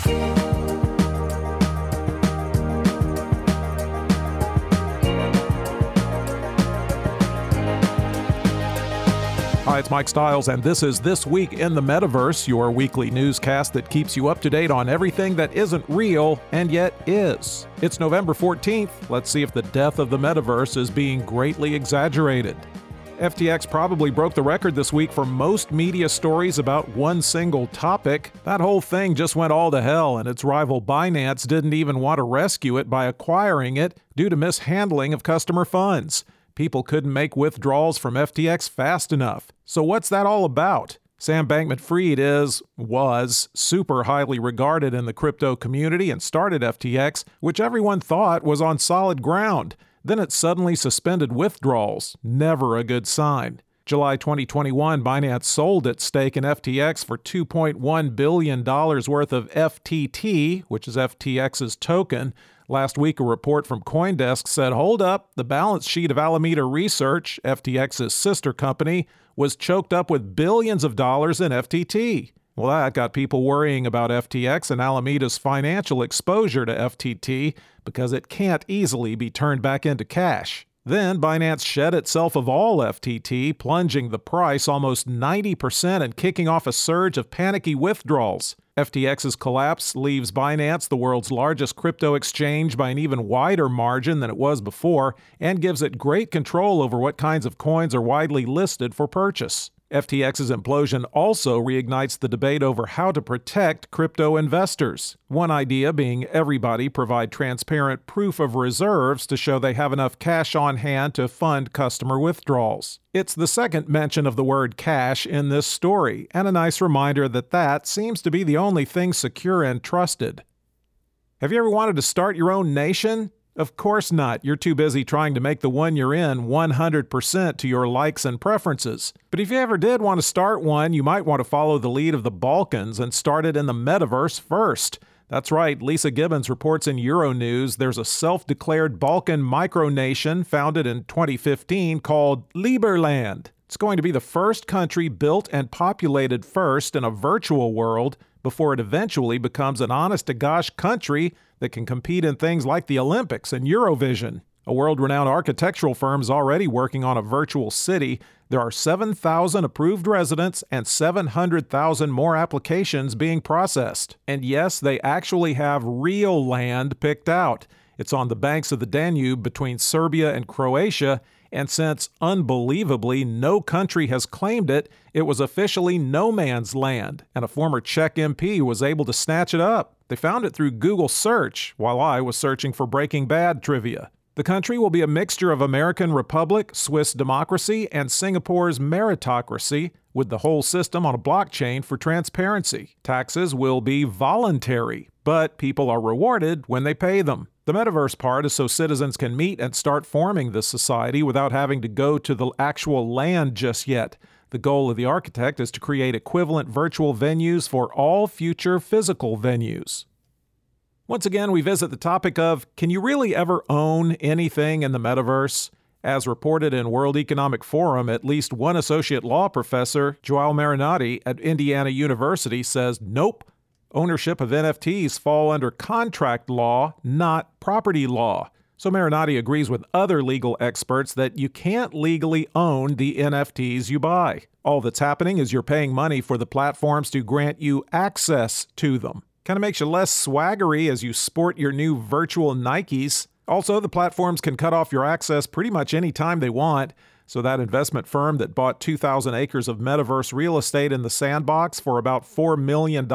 Hi, it's Mike Stiles, and this is This Week in the Metaverse, your weekly newscast that keeps you up to date on everything that isn't real and yet is. It's November 14th. Let's see if the death of the metaverse is being greatly exaggerated. FTX probably broke the record this week for most media stories about one single topic. That whole thing just went all to hell, and its rival Binance didn't even want to rescue it by acquiring it due to mishandling of customer funds. People couldn't make withdrawals from FTX fast enough. So, what's that all about? Sam Bankman Fried is, was, super highly regarded in the crypto community and started FTX, which everyone thought was on solid ground. Then it suddenly suspended withdrawals. Never a good sign. July 2021, Binance sold its stake in FTX for $2.1 billion worth of FTT, which is FTX's token, Last week, a report from Coindesk said, hold up, the balance sheet of Alameda Research, FTX's sister company, was choked up with billions of dollars in FTT. Well, that got people worrying about FTX and Alameda's financial exposure to FTT because it can't easily be turned back into cash. Then Binance shed itself of all FTT, plunging the price almost 90% and kicking off a surge of panicky withdrawals. FTX's collapse leaves Binance the world's largest crypto exchange by an even wider margin than it was before and gives it great control over what kinds of coins are widely listed for purchase. FTX's implosion also reignites the debate over how to protect crypto investors. One idea being everybody provide transparent proof of reserves to show they have enough cash on hand to fund customer withdrawals. It's the second mention of the word cash in this story, and a nice reminder that that seems to be the only thing secure and trusted. Have you ever wanted to start your own nation? Of course not. You're too busy trying to make the one you're in 100% to your likes and preferences. But if you ever did want to start one, you might want to follow the lead of the Balkans and start it in the metaverse first. That's right, Lisa Gibbons reports in Euronews there's a self declared Balkan micronation founded in 2015 called Liberland. It's going to be the first country built and populated first in a virtual world before it eventually becomes an honest to gosh country that can compete in things like the Olympics and Eurovision. A world renowned architectural firm is already working on a virtual city. There are 7,000 approved residents and 700,000 more applications being processed. And yes, they actually have real land picked out. It's on the banks of the Danube between Serbia and Croatia, and since unbelievably no country has claimed it, it was officially no man's land, and a former Czech MP was able to snatch it up. They found it through Google search while I was searching for Breaking Bad trivia. The country will be a mixture of American Republic, Swiss democracy, and Singapore's meritocracy, with the whole system on a blockchain for transparency. Taxes will be voluntary, but people are rewarded when they pay them. The metaverse part is so citizens can meet and start forming this society without having to go to the actual land just yet. The goal of the architect is to create equivalent virtual venues for all future physical venues. Once again, we visit the topic of can you really ever own anything in the metaverse? As reported in World Economic Forum, at least one associate law professor, Joao Marinotti at Indiana University, says nope. Ownership of NFTs fall under contract law, not property law. So Marinotti agrees with other legal experts that you can't legally own the NFTs you buy. All that's happening is you're paying money for the platforms to grant you access to them. Kind of makes you less swaggery as you sport your new virtual Nikes. Also, the platforms can cut off your access pretty much any time they want. So, that investment firm that bought 2,000 acres of metaverse real estate in the sandbox for about $4 million,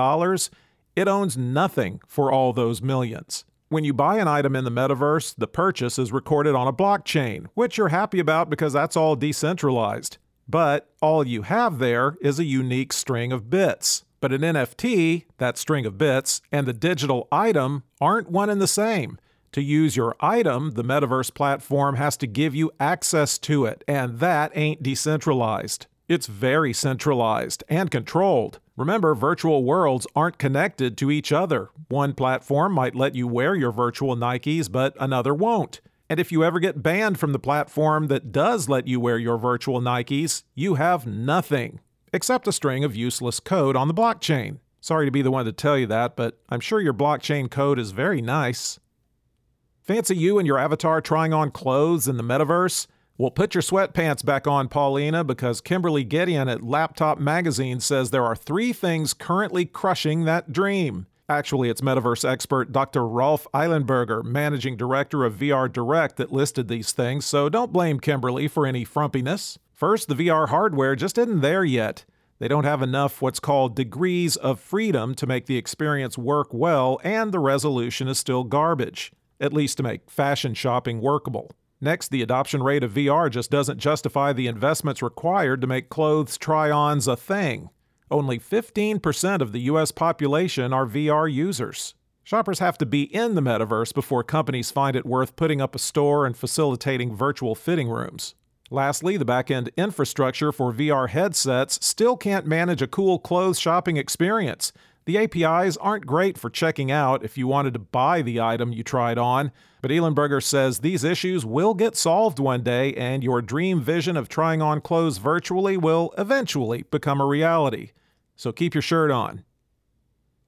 it owns nothing for all those millions. When you buy an item in the metaverse, the purchase is recorded on a blockchain, which you're happy about because that's all decentralized. But all you have there is a unique string of bits. But an NFT, that string of bits, and the digital item aren't one and the same. To use your item, the metaverse platform has to give you access to it, and that ain't decentralized. It's very centralized and controlled. Remember, virtual worlds aren't connected to each other. One platform might let you wear your virtual Nikes, but another won't. And if you ever get banned from the platform that does let you wear your virtual Nikes, you have nothing except a string of useless code on the blockchain. Sorry to be the one to tell you that, but I'm sure your blockchain code is very nice. Fancy you and your avatar trying on clothes in the metaverse? Well, put your sweatpants back on, Paulina, because Kimberly Gedeon at Laptop Magazine says there are three things currently crushing that dream. Actually, it's metaverse expert Dr. Rolf Illenberger, managing director of VR Direct, that listed these things, so don't blame Kimberly for any frumpiness. First, the VR hardware just isn't there yet. They don't have enough what's called degrees of freedom to make the experience work well, and the resolution is still garbage, at least to make fashion shopping workable. Next, the adoption rate of VR just doesn't justify the investments required to make clothes try ons a thing. Only 15% of the US population are VR users. Shoppers have to be in the metaverse before companies find it worth putting up a store and facilitating virtual fitting rooms. Lastly, the back-end infrastructure for VR headsets still can't manage a cool clothes shopping experience. The APIs aren't great for checking out if you wanted to buy the item you tried on, but Illenberger says these issues will get solved one day and your dream vision of trying on clothes virtually will eventually become a reality. So keep your shirt on.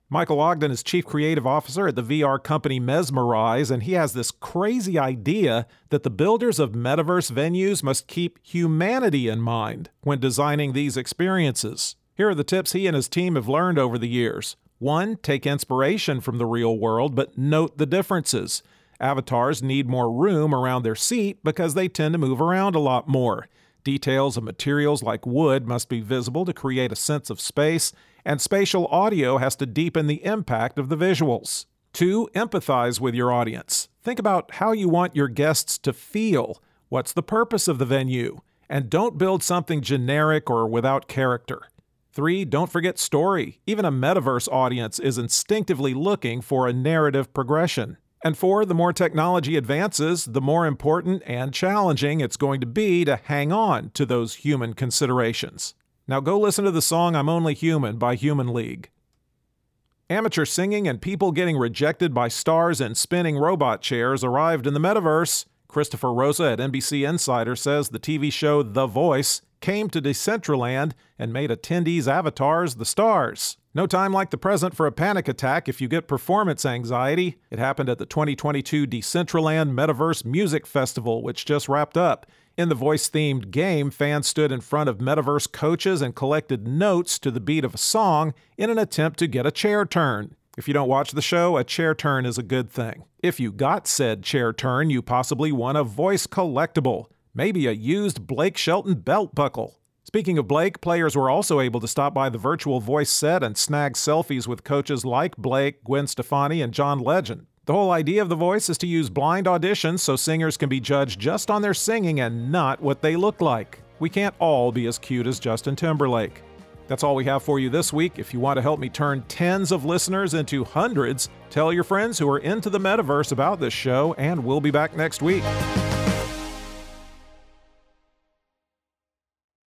Michael Ogden is chief creative officer at the VR company Mesmerize, and he has this crazy idea that the builders of metaverse venues must keep humanity in mind when designing these experiences. Here are the tips he and his team have learned over the years. One, take inspiration from the real world, but note the differences. Avatars need more room around their seat because they tend to move around a lot more. Details of materials like wood must be visible to create a sense of space, and spatial audio has to deepen the impact of the visuals. Two, empathize with your audience. Think about how you want your guests to feel. What's the purpose of the venue? And don't build something generic or without character. Three, don't forget story. Even a metaverse audience is instinctively looking for a narrative progression. And four, the more technology advances, the more important and challenging it's going to be to hang on to those human considerations. Now go listen to the song I'm Only Human by Human League. Amateur singing and people getting rejected by stars in spinning robot chairs arrived in the metaverse. Christopher Rosa at NBC Insider says the TV show The Voice came to Decentraland and made attendees' avatars the stars. No time like the present for a panic attack if you get performance anxiety. It happened at the 2022 Decentraland Metaverse Music Festival, which just wrapped up. In the voice themed game, fans stood in front of metaverse coaches and collected notes to the beat of a song in an attempt to get a chair turn. If you don't watch the show, a chair turn is a good thing. If you got said chair turn, you possibly won a voice collectible maybe a used Blake Shelton belt buckle. Speaking of Blake, players were also able to stop by the virtual voice set and snag selfies with coaches like Blake, Gwen Stefani, and John Legend. The whole idea of the voice is to use blind auditions so singers can be judged just on their singing and not what they look like. We can't all be as cute as Justin Timberlake. That's all we have for you this week. If you want to help me turn tens of listeners into hundreds, tell your friends who are into the metaverse about this show, and we'll be back next week.